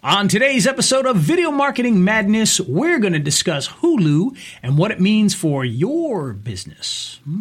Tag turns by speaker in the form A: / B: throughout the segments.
A: On today's episode of Video Marketing Madness, we're going to discuss Hulu and what it means for your business. Hmm.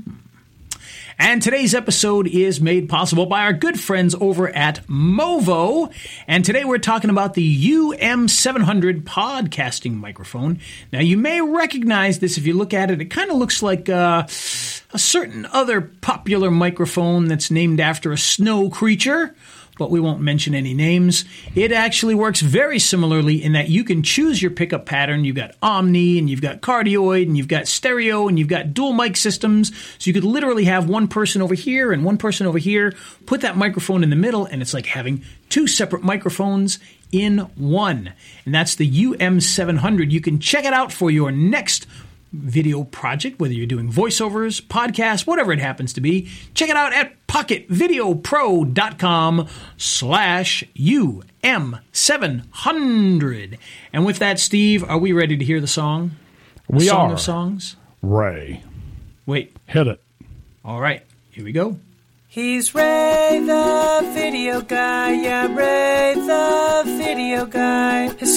A: And today's episode is made possible by our good friends over at Movo. And today we're talking about the UM700 podcasting microphone. Now, you may recognize this if you look at it. It kind of looks like uh, a certain other popular microphone that's named after a snow creature but we won't mention any names. It actually works very similarly in that you can choose your pickup pattern. You've got Omni and you've got cardioid and you've got stereo and you've got dual mic systems. So you could literally have one person over here and one person over here, put that microphone in the middle, and it's like having two separate microphones in one. And that's the UM700. You can check it out for your next video project, whether you're doing voiceovers, podcasts, whatever it happens to be, check it out at pocketvideopro.com slash UM700. And with that, Steve, are we ready to hear the song? The
B: we
A: song
B: are.
A: of songs?
B: Ray.
A: Wait.
B: Hit it.
A: All right. Here we go.
C: He's Ray the video guy, yeah, Ray the video guy. His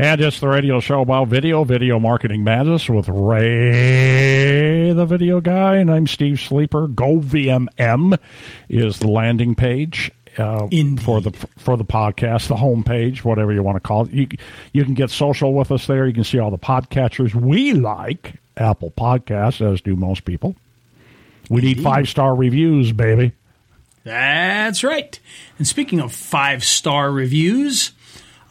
B: And it's the radio show about video, video marketing madness with Ray, the video guy, and I'm Steve Sleeper. GoVMM is the landing page uh, for the for the podcast, the homepage, whatever you want to call it. You you can get social with us there. You can see all the podcatchers we like, Apple Podcasts, as do most people. We need five star reviews, baby.
A: That's right. And speaking of five star reviews,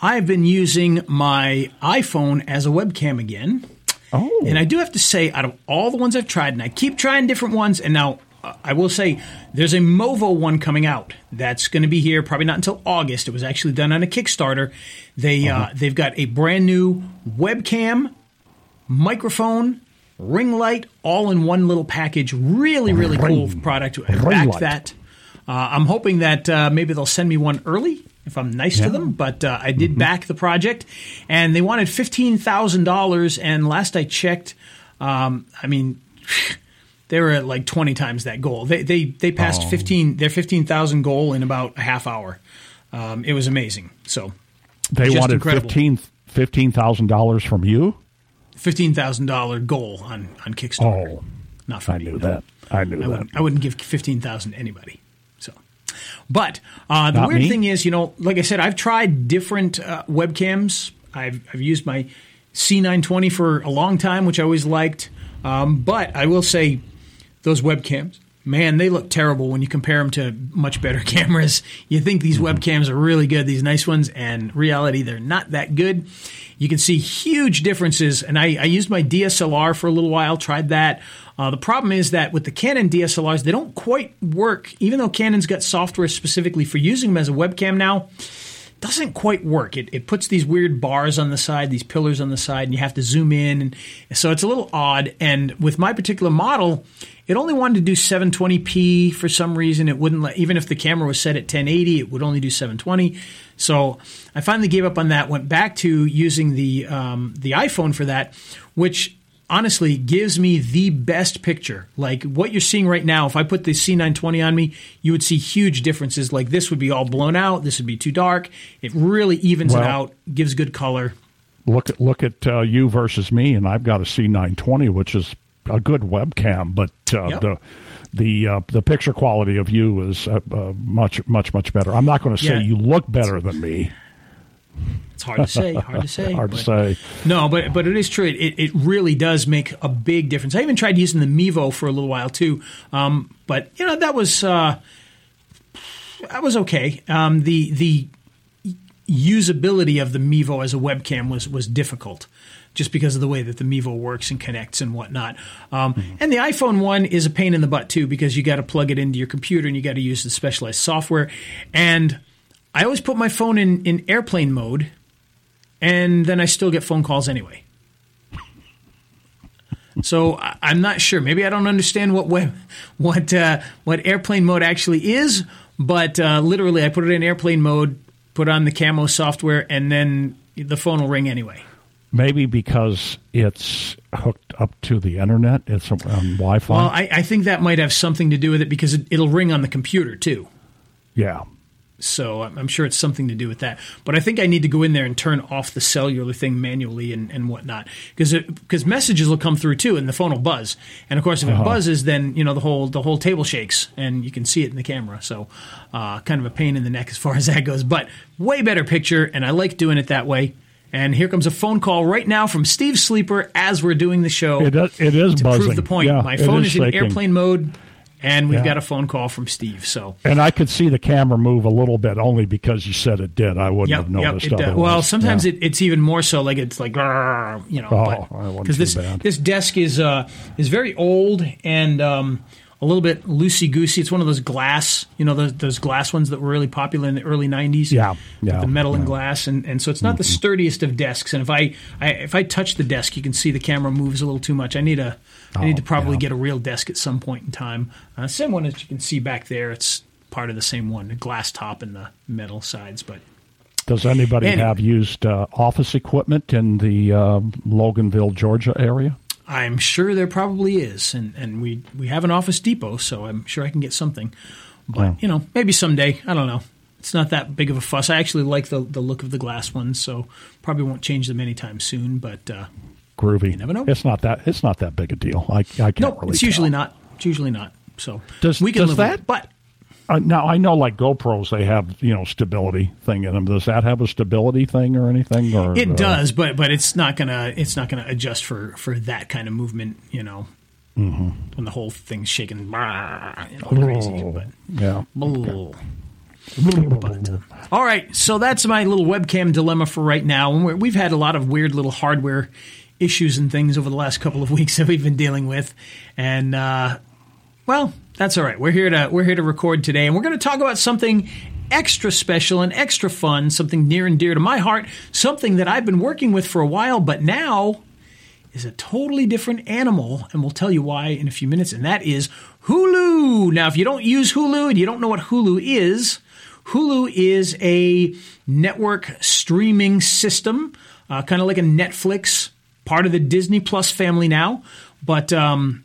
A: I've been using my iPhone as a webcam again.
B: Oh,
A: And I do have to say, out of all the ones I've tried, and I keep trying different ones, and now uh, I will say there's a Movo one coming out that's going to be here probably not until August. It was actually done on a Kickstarter. They uh, they've got a brand new webcam, microphone, ring light, all in one little package. Really, really cool product.
B: Ring
A: Back
B: light.
A: that. Uh, I'm hoping that uh, maybe they'll send me one early if I'm nice to them. But uh, I did back the project, and they wanted fifteen thousand dollars. And last I checked, um, I mean, they were at like twenty times that goal. They they they passed
B: Oh.
A: fifteen their fifteen thousand goal in about a half hour. Um, it was amazing. So
B: they wanted
A: incredible.
B: fifteen fifteen thousand dollars from you.
A: fifteen thousand dollar goal on on Kickstarter.
B: Oh,
A: Not for
B: I
A: me,
B: knew
A: no.
B: that. I knew
A: I
B: that.
A: wouldn't, I wouldn't give fifteen thousand to anybody. But uh, the
B: Not
A: weird
B: me?
A: thing is, you know, like I said, I've tried different uh, webcams. I've I've used my C920 for a long time, which I always liked. Um, but I will say, those webcams, man, they look terrible when you compare them to much better cameras. You think these
B: Mm-hmm.
A: webcams are really good, these nice ones, and reality, they're not that good. You can see huge differences. And I, I used my DSLR for a little while, tried that. Uh, the problem is that with the Canon DSLRs, they don't quite work. Even though Canon's got software specifically for using them as a webcam now, doesn't quite work. It, it puts these weird bars on the side, these pillars on the side, and you have to zoom in. And so it's a little odd. And with my particular model, it only wanted to do 720p for some reason. It wouldn't let, even if the camera was set at 1080, it would only do 720. So I finally gave up on that. Went back to using the um, the iPhone for that, which honestly gives me the best picture. Like what you're seeing right now, if I put the C920 on me, you would see huge differences. Like this would be all blown out, this would be too dark. It really evens it out, gives good color.
B: look at look at uh, you versus me, and I've got a C920, which is a good webcam, but uh,
A: Yep.
B: the the uh, the picture quality of you is uh, uh, much much much better. I'm not going to say
A: Yeah.
B: you look better than me.
A: It's hard to say, hard to say.
B: Hard to
A: but-
B: say.
A: No, but but it is true. It, it really does make a big difference. I even tried using the Mevo for a little while too, um, but you know that was uh, that was okay. Um, the the usability of the Mevo as a webcam was was difficult, just because of the way that the Mevo works and connects and whatnot. Um, And the iPhone one is a pain in the butt too, because you got to plug it into your computer and you got to use the specialized software. And I always put my phone in in airplane mode and then I still get phone calls anyway. So I'm not sure. Maybe I don't understand what web, what uh, what airplane mode actually is, but uh, literally, I put it in airplane mode, put on the camo software, and then the phone will ring anyway.
B: Maybe because it's hooked up to the internet, it's on Wi-Fi.
A: Well, I, I think that might have something to do with it because it, it'll ring on the computer too.
B: yeah,
A: So I'm sure it's something to do with that. But I think I need to go in there and turn off the cellular thing manually and, and whatnot because because uh, messages will come through too and the phone will buzz. And of course, if it uh-huh. buzzes, then you know the whole the whole table shakes and you can see it in the camera. So uh, kind of a pain in the neck as far as that goes. But way better picture, and I like doing it that way. And here comes a phone call right now from Steve Sleeper as we're doing the show
B: it is, it is
A: to
B: buzzing.
A: prove the point.
B: Yeah,
A: My phone is, in airplane mode, and we've
B: Yeah.
A: got a phone call from Steve. So
B: And I could see the camera move a little bit only because you said it did. I wouldn't
A: Yep,
B: have
A: yep,
B: noticed otherwise.
A: Well, sometimes
B: Yeah.
A: it, it's even more so. Like it's like, you know,
B: Oh,
A: because this
B: bad.
A: this desk is uh, is very old and um, a little bit loosey goosey. It's one of those glass, you know, those, those glass ones that were really popular in the early '90s.
B: Yeah, yeah,
A: the metal and
B: yeah. Mm-hmm.
A: glass, and, and so it's not the sturdiest of desks. And if I, I if I touch the desk, you can see the camera moves a little too much. I need a I need
B: Oh,
A: to probably
B: yeah.
A: get a real desk at some point in time. Uh, same one as you can see back there. It's part of the same one, the glass top and the metal sides, but.
B: Does anybody
A: Anyway.
B: have used uh, office equipment in the uh, Loganville, Georgia area?
A: I'm sure there probably is, and and we we have an Office Depot, so I'm sure I can get something. But
B: Yeah.
A: you know, maybe someday. I don't know. It's not that big of a fuss. I actually like the the look of the glass ones, so probably won't change them anytime soon. But uh,
B: Groovy.
A: never know.
B: It's not that. It's not that big a deal. I, I can't
A: no,
B: really.
A: it's usually
B: tell.
A: not. It's usually not. So
B: Does-
A: we can
B: does
A: live
B: that-
A: with it. But
B: Uh, now I know, like GoPros, they have you know stability thing in them. Does that have a stability thing or anything? Or
A: it
B: uh,
A: does. But but it's not gonna it's not gonna adjust for for that kind of movement. You know,
B: Mm-hmm.
A: when the whole thing's shaking, you know, crazy.
B: Oh,
A: But
B: yeah.
A: But, all right, so that's my little webcam dilemma for right now. And we've had a lot of weird little hardware issues and things over the last couple of weeks that we've been dealing with, and uh, well, that's all right. We're here to we're here to record today, and we're going to talk about something extra special and extra fun, something near and dear to my heart, something that I've been working with for a while, but now is a totally different animal, and we'll tell you why in a few minutes, and that is Hulu. Now, if you don't use Hulu and you don't know what Hulu is, Hulu is a network streaming system, uh, kind of like a Netflix, part of the Disney Plus family now, but um,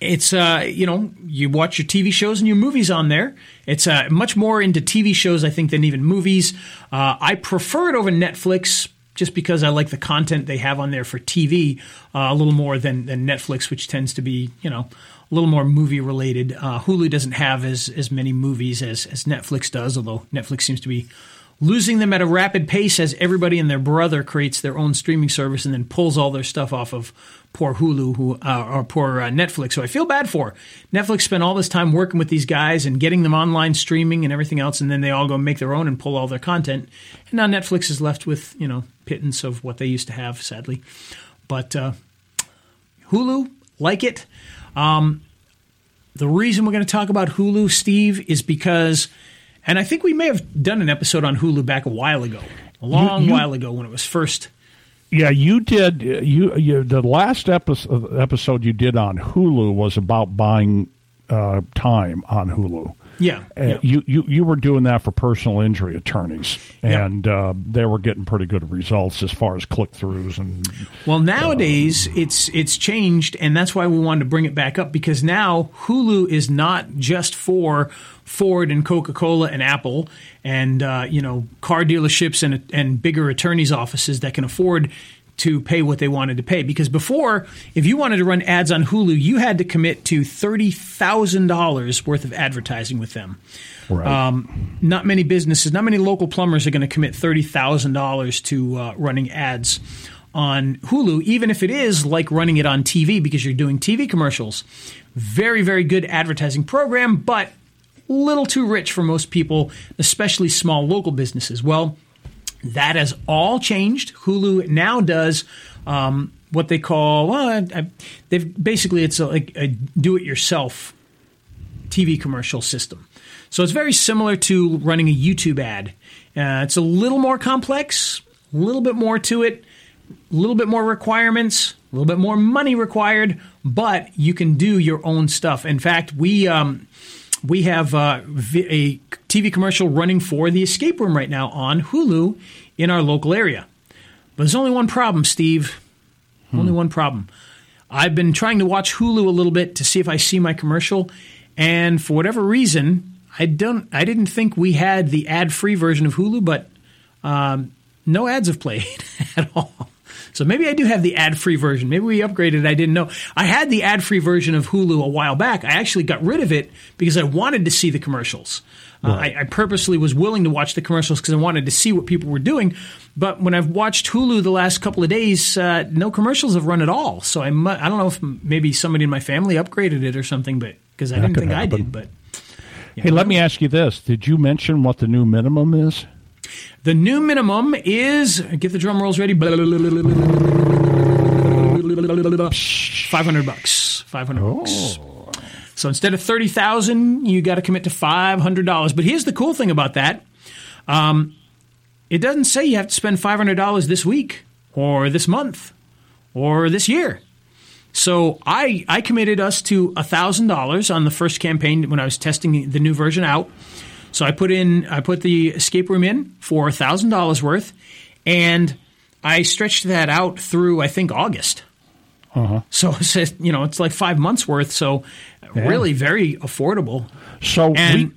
A: it's uh, you know you watch your TV shows and your movies on there. It's uh, much more into TV shows, I think, than even movies. Uh, I prefer it over Netflix just because I like the content they have on there for TV uh, a little more than than Netflix, which tends to be you know a little more movie related. Uh, Hulu doesn't have as as many movies as as Netflix does, although Netflix seems to be losing them at a rapid pace as everybody and their brother creates their own streaming service and then pulls all their stuff off of poor Hulu who uh, or poor uh, Netflix. So I feel bad for Netflix. Spent all this time working with these guys and getting them online streaming and everything else, and then they all go make their own and pull all their content. And now Netflix is left with you know pittance of what they used to have, sadly. But uh, Hulu, like it. Um, the reason we're going to talk about Hulu, Steve, is because, and I think we may have done an episode on Hulu back a while ago, a long
B: you-
A: while ago when it was first.
B: Yeah, you did. Uh, you, you the last episode episode you did on Hulu was about buying uh, time on Hulu.
A: Yeah,
B: Uh,
A: yeah.
B: You, you you were doing that for personal injury attorneys,
A: Yeah.
B: and uh, they were getting pretty good results as far as click throughs and
A: Well, nowadays it's it's changed, and that's why we wanted to bring it back up because now Hulu is not just for Ford and Coca Cola and Apple and uh, you know car dealerships and and bigger attorneys' offices that can afford to pay what they wanted to pay. Because before, if you wanted to run ads on Hulu, you had to commit to thirty thousand dollars worth of advertising with them.
B: right.
A: Um, not many businesses, not many local plumbers are going to commit thirty thousand dollars to uh, running ads on Hulu, even if it is like running it on TV because you're doing TV commercials. Very, very good advertising program, but a little too rich for most people, especially small local businesses. Well, that has all changed. Hulu now does um, what they call well, I, they've basically it's a, like a do-it-yourself TV commercial system. So it's very similar to running a YouTube ad. Uh, it's a little more complex, a little bit more to it, a little bit more requirements, a little bit more money required, but you can do your own stuff. In fact, we um, we have uh, a TV commercial running for the Escape Room right now on Hulu in our local area. But there's only one problem, Steve. Only one problem. I've been trying to watch Hulu a little bit to see if I see my commercial, and for whatever reason, I don't. I didn't think we had the ad-free version of Hulu, but um, no ads have played at all. So maybe I do have the ad-free version. Maybe we upgraded. I didn't know. I had the ad-free version of Hulu a while back. I actually got rid of it because I wanted to see the commercials. Uh, I, I purposely was willing to watch the commercials because I wanted to see what people were doing. But when I've watched Hulu the last couple of days, uh, no commercials have run at all. So I, mu- I don't know if m- maybe somebody in my family upgraded it or something, but because I
B: That
A: didn't think I did. But
B: Hey, let me ask you this: Did you mention what the new minimum is?
A: The new minimum is get the drum rolls ready. Five hundred bucks. Five hundred bucks. So instead of thirty thousand, you got to commit to five hundred dollars. But here's the cool thing about that: um, it doesn't say you have to spend five hundred dollars this week or this month or this year. So I I committed us to thousand dollars on the first campaign when I was testing the new version out. So I put in I put the escape room in for thousand dollars worth, and I stretched that out through I think August. Uh-huh. So it's you know it's like five months worth. So really very affordable.
B: So
A: And-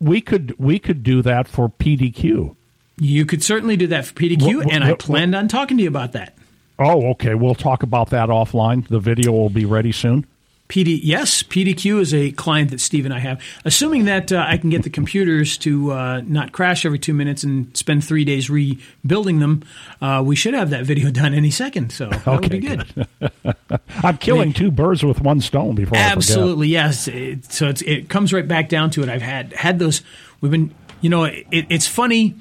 B: we we could we could do that for PDQ.
A: You could certainly do that for PDQ,
B: What- what-
A: and I
B: what-
A: planned on talking to you about that.
B: Oh, okay. We'll talk about that offline. The video will be ready soon.
A: PD, yes, PDQ is a client that Steve and I have. Assuming that uh, I can get the computers to uh, not crash every two minutes and spend three days rebuilding them, uh, we should have that video done any second. So that would be
B: Okay,
A: good.
B: I'm killing two birds with one stone before I.
A: Absolutely, yes. It, so it's, it comes right back down to it. I've had had those. We've been, you know, it, it's funny.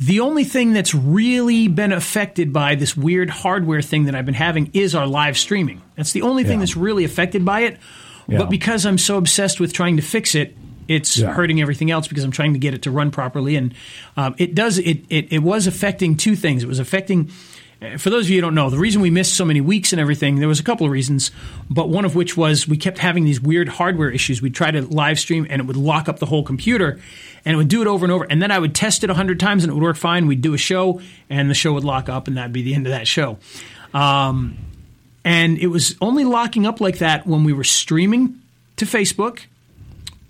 A: The only thing that's really been affected by this weird hardware thing that I've been having is our live streaming. That's the only thing
B: Yeah.
A: that's really affected by it.
B: Yeah.
A: But because I'm so obsessed with trying to fix it, it's
B: Yeah.
A: hurting everything else because I'm trying to get it to run properly. And um, it does. It, it it was affecting two things. It was affecting. Uh, For those of you who don't know, the reason we missed so many weeks and everything, there was a couple of reasons, but one of which was we kept having these weird hardware issues. We'd try to live stream and it would lock up the whole computer and it would do it over and over. And then I would test it a hundred times and it would work fine. We'd do a show and the show would lock up and that'd be the end of that show. Um, and it was only locking up like that when we were streaming to Facebook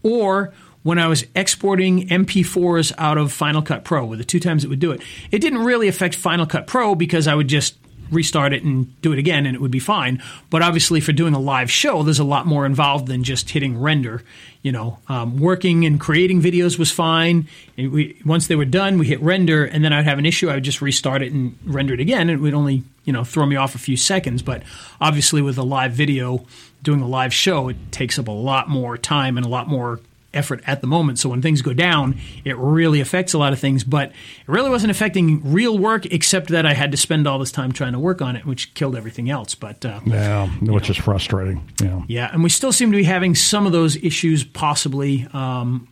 A: or when I was exporting MP4s out of Final Cut Pro, were the two times it would do it. It didn't really affect Final Cut Pro because I would just restart it and do it again and it would be fine. But obviously, for doing a live show, there's a lot more involved than just hitting render. You know, um, working and creating videos was fine. And we, once they were done, we hit render, and then I'd have an issue. I would just restart it and render it again, and it would only you know throw me off a few seconds. But obviously, with a live video, doing a live show, it takes up a lot more time and a lot more effort at the moment. So when things go down, it really affects a lot of things. But it really wasn't affecting real work, except that I had to spend all this time trying to work on it, which killed everything else. But uh,
B: Yeah, which is frustrating. Yeah,
A: yeah, and we still seem to be having some of those issues, possibly. Um,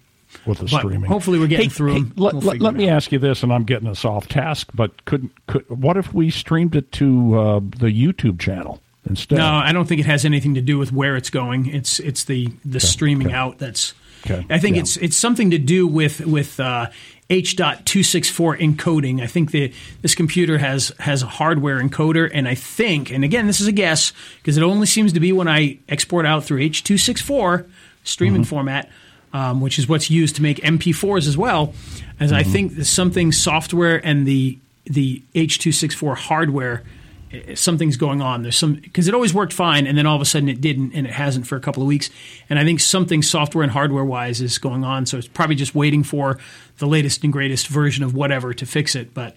B: with the
A: but
B: streaming.
A: hopefully we're getting
B: Hey,
A: through
B: hey,
A: them.
B: let,
A: We'll
B: let- let me
A: out.
B: ask you this, and I'm getting us off task, but could could what if we streamed it to uh, the YouTube channel instead?
A: No, I don't think it has anything to do with where it's going. It's it's the the streaming
B: okay.
A: out that's.
B: Okay,
A: I think
B: yeah.
A: it's it's something to do with with uh, H.264 encoding. I think that this computer has has a hardware encoder, and I think, and again, this is a guess because it only seems to be when I export out through H.264 streaming
B: Mm-hmm.
A: format, um, which is what's used to make MP4s as well. As I
B: Mm-hmm.
A: think something software and the the H.264 hardware something's going on. There's some because it always worked fine, and then all of a sudden it didn't, and it hasn't for a couple of weeks. And I think something software and hardware wise is going on. So it's probably just waiting for the latest and greatest version of whatever to fix it. But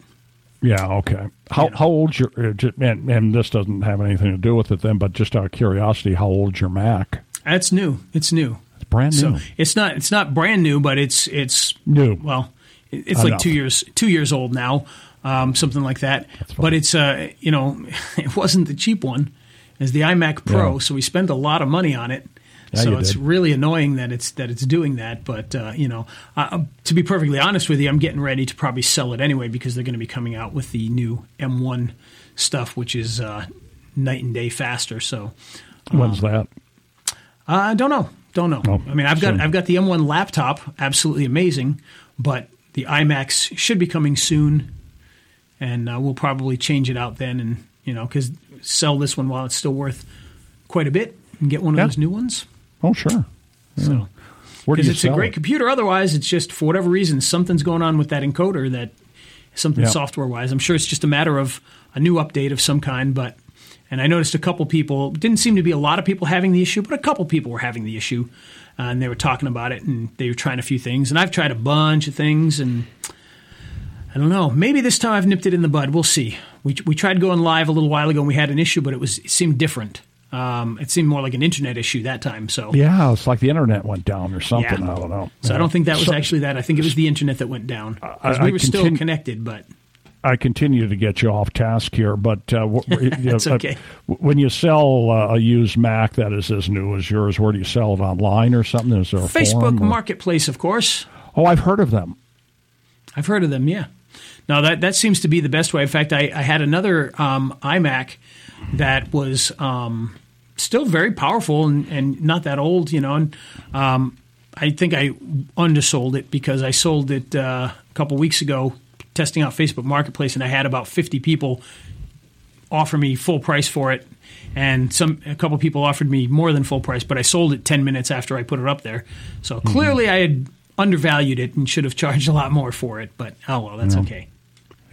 B: Yeah, okay. How how old's your uh, and, and this doesn't have anything to do with it then, but just out of curiosity, how old's your Mac?
A: that's new. It's new.
B: It's brand new.
A: So it's not it's not brand new, but it's it's
B: New.
A: Well, it- it's like two years two years old now, um, something like that. But it's uh you know it wasn't the cheap one, as the iMac Pro.
B: Yeah.
A: So we spent a lot of money on it.
B: Yeah,
A: so it's
B: did.
A: really annoying that it's that it's doing that. But uh, you know, uh, to be perfectly honest with you, I'm getting ready to probably sell it anyway because they're going to be coming out with the new M1 stuff, which is uh, night and day faster. So
B: When's that?
A: I uh, don't know. Don't know.
B: Oh,
A: I mean, I've got
B: soon.
A: I've got the M1 laptop, absolutely amazing, but the iMacs should be coming soon, and uh, we'll probably change it out then, and you know, because sell this one while it's still worth quite a bit, and get one of
B: Yeah.
A: those new ones.
B: Oh, sure.
A: So because it's a great
B: it?
A: computer. Otherwise, it's just for whatever reason something's going on with that encoder that something
B: Yeah.
A: software wise. I'm sure it's just a matter of a new update of some kind. But and I noticed a couple people didn't seem to be a lot of people having the issue, but a couple people were having the issue, uh, and they were talking about it and they were trying a few things. And I've tried a bunch of things and. I don't know. Maybe this time I've nipped it in the bud. We'll see. We, we tried going live a little while ago and we had an issue, but it was it seemed different. Um, it seemed more like an internet issue that time. So
B: Yeah, it's like the internet went down or something.
A: Yeah.
B: I don't know.
A: so I don't think that was
B: So-
A: actually that. I think it was the internet that went down.
B: I-
A: we
B: I
A: were still connected, but
B: I continue to get you off task here, but uh, know, uh,
A: okay.
B: when you sell uh, a used Mac that is as new as yours, where do you sell it online or something? Is there a
A: Facebook Marketplace, of course.
B: Oh, I've heard of them.
A: I've heard of them. Yeah. No, that that seems to be the best way. In fact, I, I had another um, iMac that was um, still very powerful and, and not that old, you know. And um, I think I undersold it because I sold it uh, a couple weeks ago, testing out Facebook Marketplace, and I had about fifty people offer me full price for it, and some a couple people offered me more than full price, but I sold it ten minutes after I put it up there. So clearly, I had undervalued it and should have charged a lot more for it. But oh well, that's okay.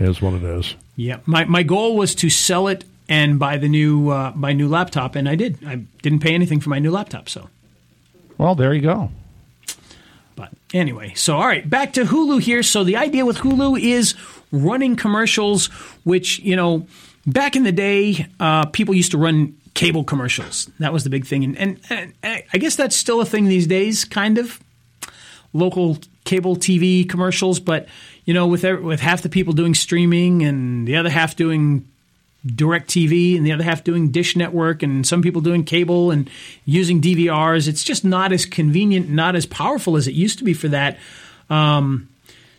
B: Is what it is.
A: Yeah, my my goal was to sell it and buy the new uh, my new laptop, and I did. I didn't pay anything for my new laptop, so.
B: Well, there you go.
A: But anyway, so all right, back to Hulu here. So the idea with Hulu is running commercials, which you know, back in the day, uh, people used to run cable commercials. That was the big thing, and, and, and I guess that's still a thing these days, kind of local cable TV commercials. But you know, with with half the people doing streaming and the other half doing direct TV and the other half doing dish network and some people doing cable and using DVRs. It's just not as convenient, not as powerful as it used to be for that. Um,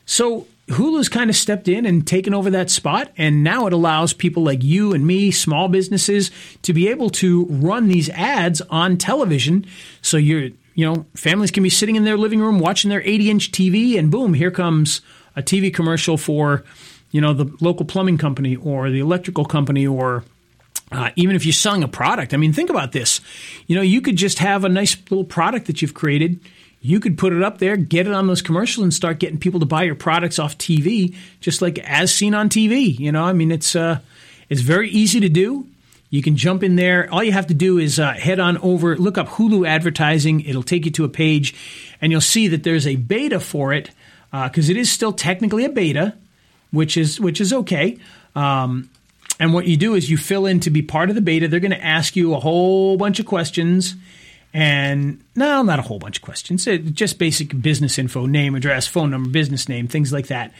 A: so Hulu's kind of stepped in and taken over that spot, and now it allows people like you and me, small businesses, to be able to run these ads on television. So you're, you know, families can be sitting in their living room watching their 80 inch TV, and boom, here comes a TV commercial for, you know, the local plumbing company or the electrical company or uh, even if you're selling a product, I mean, think about this. You know, you could just have a nice little product that you've created. You could put it up there, get it on those commercials, and start getting people to buy your products off TV, just like as seen on TV. You know, I mean, it's uh, it's very easy to do. You can jump in there. All you have to do is uh, head on over, look up Hulu advertising. It'll take you to a page, and you'll see that there's a beta for it because it is still technically a beta, which is which is okay. Um, and what you do is you fill in to be part of the beta. They're going to ask you a whole bunch of questions. And no, not a whole bunch of questions, uh, just basic business info, name, address, phone number, business name, things like that.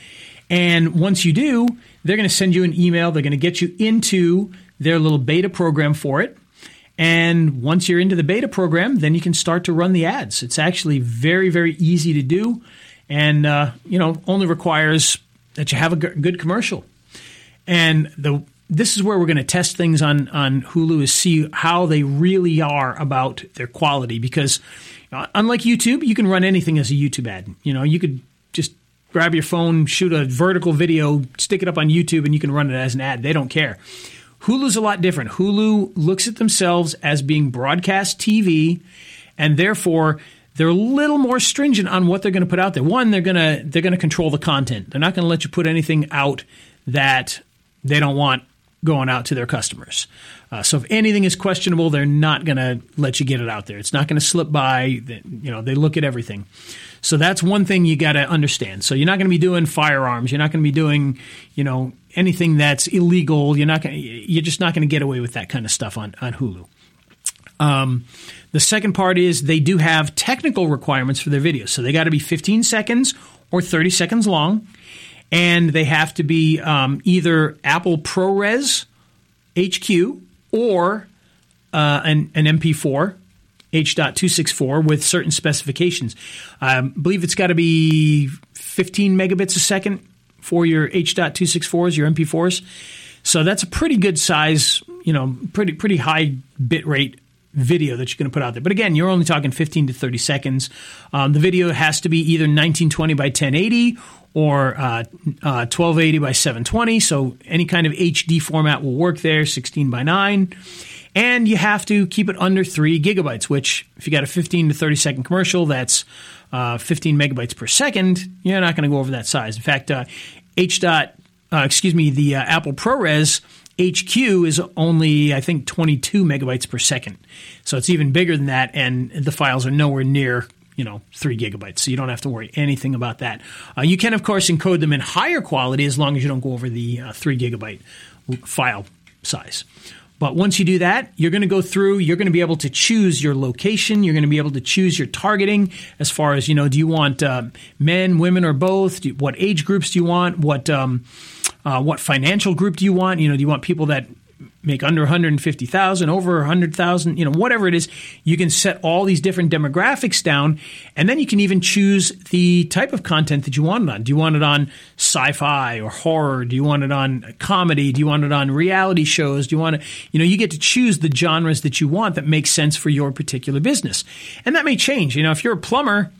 A: And once you do, they're going to send you an email. They're going to get you into their little beta program for it. And once you're into the beta program, then you can start to run the ads. It's actually very, very easy to do, and uh, you know only requires that you have a good commercial. And the this is where we're going to test things on on Hulu is see how they really are about their quality because uh, unlike YouTube, you can run anything as a YouTube ad. You know, you could just grab your phone, shoot a vertical video, stick it up on YouTube, and you can run it as an ad. They don't care. Hulu's a lot different. Hulu looks at themselves as being broadcast TV, and therefore they're a little more stringent on what they're going to put out there. One, they're going to they're going to control the content. They're not going to let you put anything out that they don't want going out to their customers. Uh, so if anything is questionable, they're not going to let you get it out there. It's not going to slip by. You know, they look at everything. So that's one thing you got to understand. So you're not going to be doing firearms. You're not going to be doing, you know, anything that's illegal. You're not going. You're just not going to get away with that kind of stuff on on Hulu. Um, the second part is they do have technical requirements for their videos. So they got to be 15 seconds or 30 seconds long, and they have to be um, either Apple ProRes HQ or uh, an, an MP4 H.264 with certain specifications. I believe it's got to be 15 megabits a second for your H.264s, your MP4s. So that's a pretty good size, you know, pretty pretty high bit rate video that you're going to put out there. But again, you're only talking 15 to 30 seconds. Um, the video has to be either 1920 by 1080 or uh, uh, 1280 by 720. So any kind of HD format will work there, 16 by 9. And you have to keep it under 3 gigabytes, which, if you got a 15 to 30 second commercial, that's uh, 15 megabytes per second. You're not going to go over that size. In fact, uh, H. Dot, uh, excuse me, the uh, Apple ProRes HQ is only, I think, 22 megabytes per second. So it's even bigger than that, and the files are nowhere near you know, three gigabytes. So you don't have to worry anything about that. Uh, you can, of course, encode them in higher quality as long as you don't go over the uh, three gigabyte file size. But once you do that, you're going to go through, you're going to be able to choose your location. You're going to be able to choose your targeting as far as, you know, do you want uh, men, women, or both? You, what age groups do you want? What, um, uh, what financial group do you want? You know, do you want people that make under 150,000, over 100,000, you know, whatever it is, you can set all these different demographics down and then you can even choose the type of content that you want it on. Do you want it on sci-fi or horror? Do you want it on comedy? Do you want it on reality shows? Do you want to, you know, you get to choose the genres that you want that make sense for your particular business. And that may change. You know, if you're a plumber,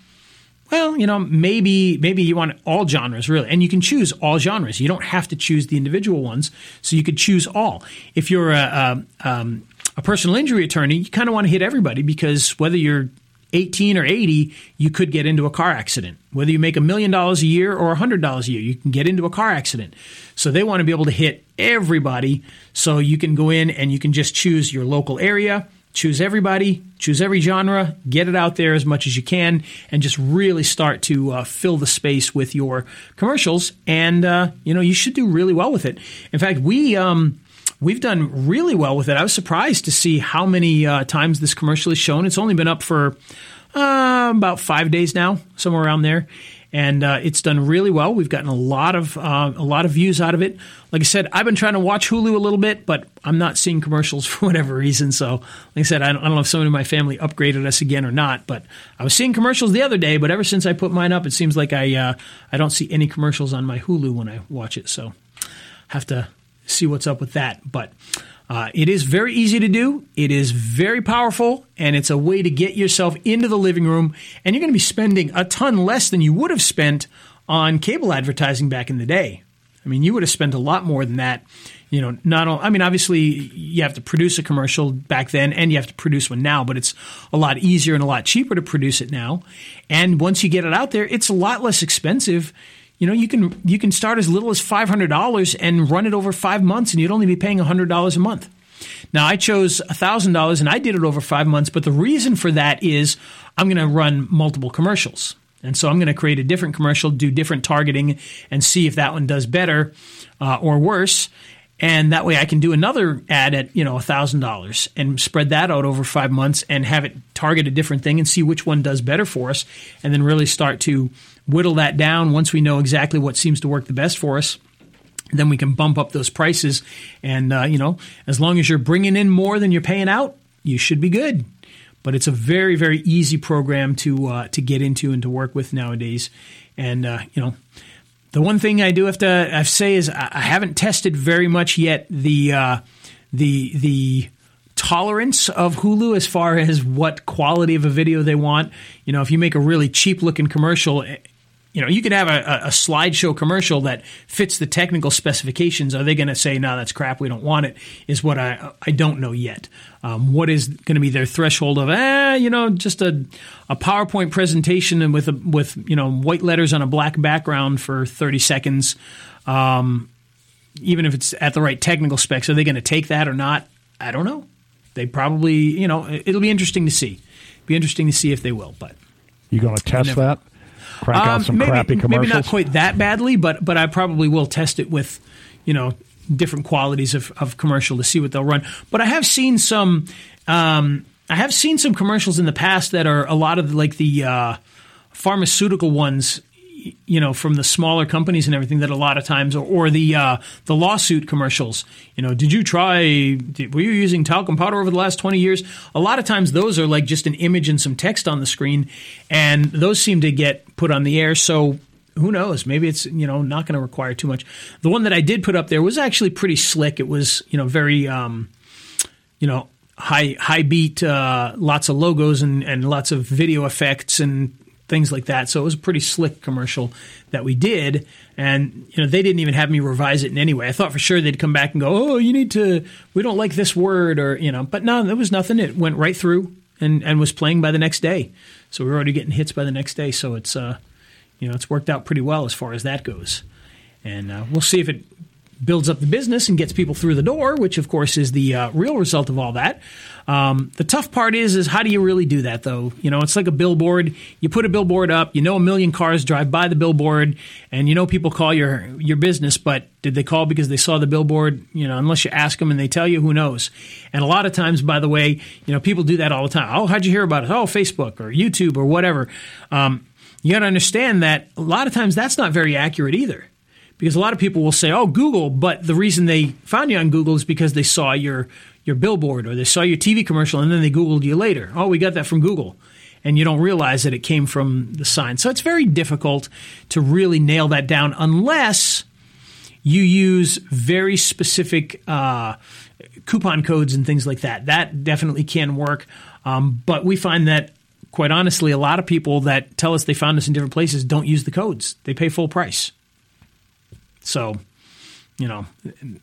A: well, you know, maybe maybe you want all genres really, and you can choose all genres. You don't have to choose the individual ones, so you could choose all. If you're a, a, um, a personal injury attorney, you kind of want to hit everybody because whether you're 18 or 80, you could get into a car accident. Whether you make a million dollars a year or a $100 a year, you can get into a car accident. So they want to be able to hit everybody. So you can go in and you can just choose your local area choose everybody, choose every genre, get it out there as much as you can, and just really start to uh, fill the space with your commercials. And uh, you know, you should do really well with it. In fact, we. Um, we've done really well with it. I was surprised to see how many uh, times this commercial is shown. It's only been up for uh, about five days now, somewhere around there and uh, it's done really well. We've gotten a lot of uh, a lot of views out of it. Like I said, I've been trying to watch Hulu a little bit, but I'm not seeing commercials for whatever reason. So, like I said, I don't, I don't know if someone in my family upgraded us again or not. But I was seeing commercials the other day, but ever since I put mine up, it seems like I uh, I don't see any commercials on my Hulu when I watch it. So, have to see what's up with that. But uh, it is very easy to do. It is very powerful, and it's a way to get yourself into the living room. And you're going to be spending a ton less than you would have spent on cable advertising back in the day. I mean, you would have spent a lot more than that. You know, not all, I mean, obviously, you have to produce a commercial back then, and you have to produce one now, but it's a lot easier and a lot cheaper to produce it now. And once you get it out there, it's a lot less expensive you know, you can you can start as little as five hundred dollars and run it over five months, and you'd only be paying hundred dollars a month. Now, I chose thousand dollars, and I did it over five months. But the reason for that is I'm going to run multiple commercials, and so I'm going to create a different commercial, do different targeting, and see if that one does better uh, or worse. And that way, I can do another ad at you know thousand dollars and spread that out over five months and have it target a different thing and see which one does better for us, and then really start to whittle that down. Once we know exactly what seems to work the best for us then we can bump up those prices. And uh, you know as long as you're bringing in more than you're paying out you should be good. But it's a very very easy program to uh, to get into and to work with nowadays. And uh, you know the one thing I do have to I say is I haven't tested very much yet the uh, the the tolerance of Hulu as far as what quality of a video they want. You know, if you make a really cheap looking commercial, you know, you could have a, a slideshow commercial that fits the technical specifications. Are they going to say, no, that's crap, we don't want it? Is what I, I don't know yet. Um, what is going to be their threshold of, eh, you know, just a, a PowerPoint presentation and with, a, with, you know, white letters on a black background for 30 seconds. Um, even if it's at the right technical specs, are they going to take that or not? I don't know. They probably, you know, it'll be interesting to see. Be interesting to see if they will. But
B: you going to test that? Crank um, out some
A: maybe,
B: crappy commercials?
A: Maybe not quite that badly, but but I probably will test it with, you know, different qualities of, of commercial to see what they'll run. But I have seen some, um, I have seen some commercials in the past that are a lot of like the uh, pharmaceutical ones you know from the smaller companies and everything that a lot of times or, or the uh, the lawsuit commercials. You know did you try did, were you using talcum powder over the last 20 years? A lot of times those are like just an image and some text on the screen and those seem to get put on the air. So who knows? Maybe it's you know not going to require too much. The one that i did put up there was actually pretty slick. It was you know very um, you know, high high beat, uh, lots of logos and, and lots of video effects and things like that. So it was a pretty slick commercial that we did. And, you know, they didn't even have me revise it in any way. I thought for sure they'd come back and go, oh, you need to, we don't like this word or, you know, but no, there was nothing. It went right through and, and was playing by the next day. So we were already getting hits by the next day. So it's, uh, you know, it's worked out pretty well as far as that goes. And uh, we'll see if it builds up the business and gets people through the door, which of course is the uh, real result of all that. Um, the tough part is, is how do you really do that though? You know, it's like a billboard. You put a billboard up, you know, a million cars drive by the billboard, and you know people call your your business, but did they call because they saw the billboard? You know, unless you ask them and they tell you, who knows? And a lot of times, by the way, you know, people do that all the time. Oh, how'd you hear about it? Oh, Facebook or YouTube or whatever. Um, you got to understand that a lot of times that's not very accurate either because a lot of people will say, "Oh, Google," but the reason they found you on Google is because they saw your your billboard or they saw your TV commercial and then they Googled you later. Oh, we got that from Google. And you don't realize that it came from the sign. So it's very difficult to really nail that down unless you use very specific uh, coupon codes and things like that. That definitely can work. Um, but we find that, quite honestly, a lot of people that tell us they found us in different places don't use the codes, they pay full price. So you know,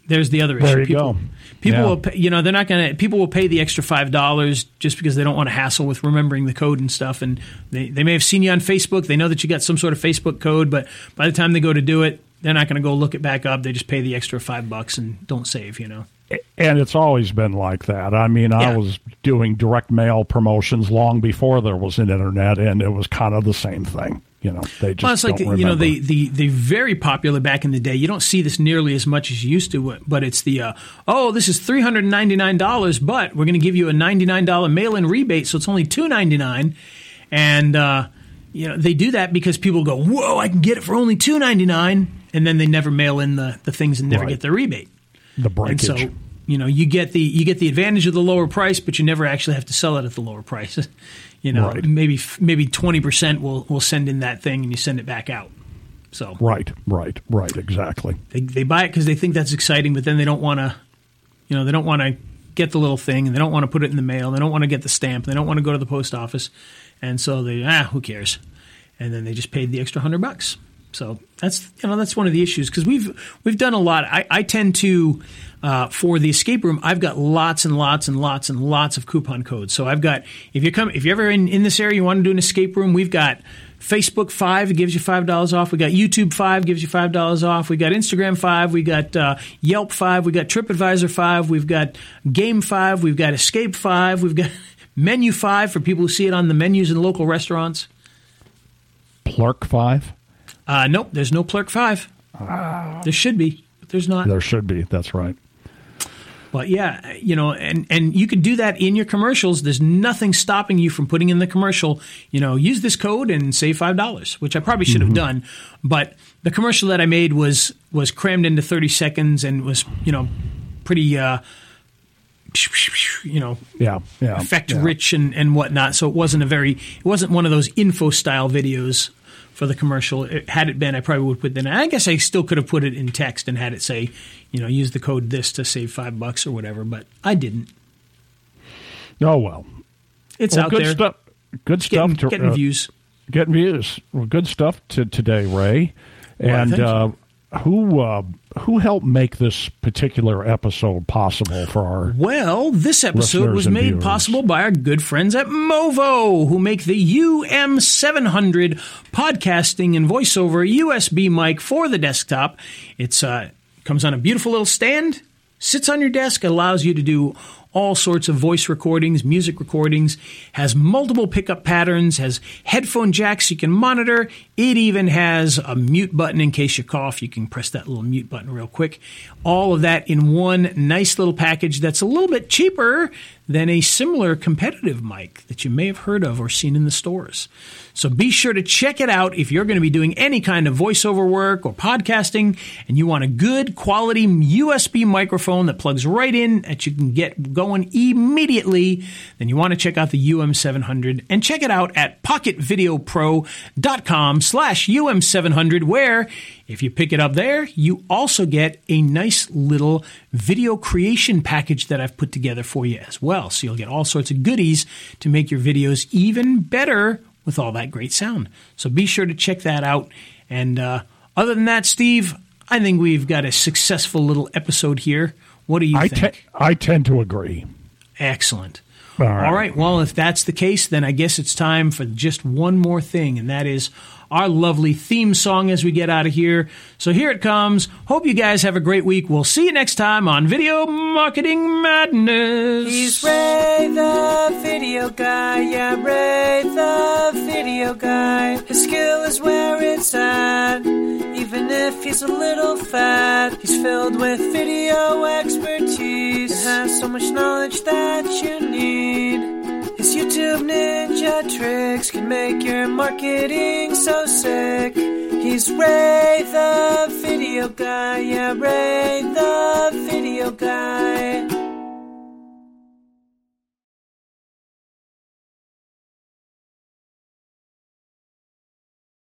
A: there's the other issue.
B: There you
A: people,
B: go.
A: People
B: Yeah.
A: will, pay, you know, they're not going to. People will pay the extra five dollars just because they don't want to hassle with remembering the code and stuff. And they, they may have seen you on Facebook. They know that you got some sort of Facebook code, but by the time they go to do it, they're not going to go look it back up. They just pay the extra five bucks and don't save. You know.
B: And it's always been like that. I mean, I
A: Yeah.
B: was doing direct mail promotions long before there was an internet, and it was kind of the same thing. You know, they just
A: Well, it's like you know the, the the very popular back in the day. You don't see this nearly as much as you used to, but it's the uh, oh, this is three hundred ninety nine dollars, but we're going to give you a ninety nine dollar mail in rebate, so it's only two ninety nine, and uh, you know they do that because people go, whoa, I can get it for only two ninety nine, and then they never mail in the the things and never
B: Right.
A: get their rebate.
B: the
A: And
B: breakage.
A: so, you know, you get the you get the advantage of the lower price, but you never actually have to sell it at the lower price. you know,
B: Right.
A: maybe maybe twenty percent will will send in that thing, and you send it back out. So
B: right, right, right, exactly.
A: they they buy it because they think that's exciting, but then they don't want to, you know, they don't want to get the little thing, and they don't want to put it in the mail. They don't want to get the stamp. They don't want to go to the post office, and so they ah, who cares? And then they just paid the extra hundred bucks. So that's you know that's one of the issues because we've we've done a lot. I, I tend to uh, for the escape room. I've got lots and lots and lots and lots of coupon codes. So I've got if you come if you're ever in, in this area you want to do an escape room, we've got Facebook five it gives you five dollars off. We got YouTube five gives you five dollars off. We got Instagram five. We got uh, Yelp five. We got TripAdvisor five. We've got Game five. We've got Escape five. We've got Menu five for people who see it on the menus in local restaurants.
B: Plurk five.
A: Uh, nope, there's no Plurk five. There should be, but there's not.
B: There should be. That's right.
A: But yeah, you know, and and you can do that in your commercials. There's nothing stopping you from putting in the commercial. You know, use this code and save five dollars, which I probably should have done. But the commercial that I made was was crammed into 30 seconds and was you know pretty uh, you know
B: Yeah, yeah.
A: effect
B: yeah.
A: rich and, and whatnot. So it wasn't a very it wasn't one of those info style videos for the commercial. It, had it been, I probably would put that. in. I guess I still could have put it in text and had it say, you know, use the code this to save five bucks or whatever. But I didn't.
B: Oh well.
A: It's
B: Well,
A: out
B: good
A: there,
B: stuff. Good stuff.
A: getting,
B: to,
A: getting
B: uh,
A: views.
B: Getting views. Well, good stuff to today, Ray.
A: Well,
B: And uh, who uh, who helped make this particular episode possible for our?
A: Well, this episode was made
B: viewers.
A: possible by our good friends at Movo, who make the UM700 podcasting and voiceover USB mic for the desktop. It's uh, comes on a beautiful little stand, sits on your desk, allows you to do all sorts of voice recordings, music recordings, has multiple pickup patterns, has headphone jacks you can monitor. It even has a mute button in case you cough. You can press that little mute button real quick. All of that in one nice little package that's a little bit cheaper than a similar competitive mic that you may have heard of or seen in the stores. So be sure to check it out if you're going to be doing any kind of voiceover work or podcasting and you want a good quality USB microphone that plugs right in that you can get going immediately, then you want to check out the UM700 and check it out at pocketvideopro.com slash UM700 where if you pick it up there, you also get a nice little video creation package that I've put together for you as well. So you'll get all sorts of goodies to make your videos even better with all that great sound. So be sure to check that out. And uh, other than that, Steve, I think we've got a successful little episode here. What do you
B: I
A: think?
B: te- I tend to agree.
A: Excellent.
B: All right.
A: All right. Well, if that's the case, then I guess it's time for just one more thing, and that is our lovely theme song as we get out of here. So here it comes. Hope you guys have a great week. We'll see you next time on Video Marketing Madness.
C: He's Ray the video guy, yeah, Ray the video guy. His skill is where it's at, even if he's a little fat. He's filled with video expertise and has so much knowledge that you need. His YouTube ninja tricks can make your marketing so sick. He's Ray the video guy, yeah, Ray the video guy.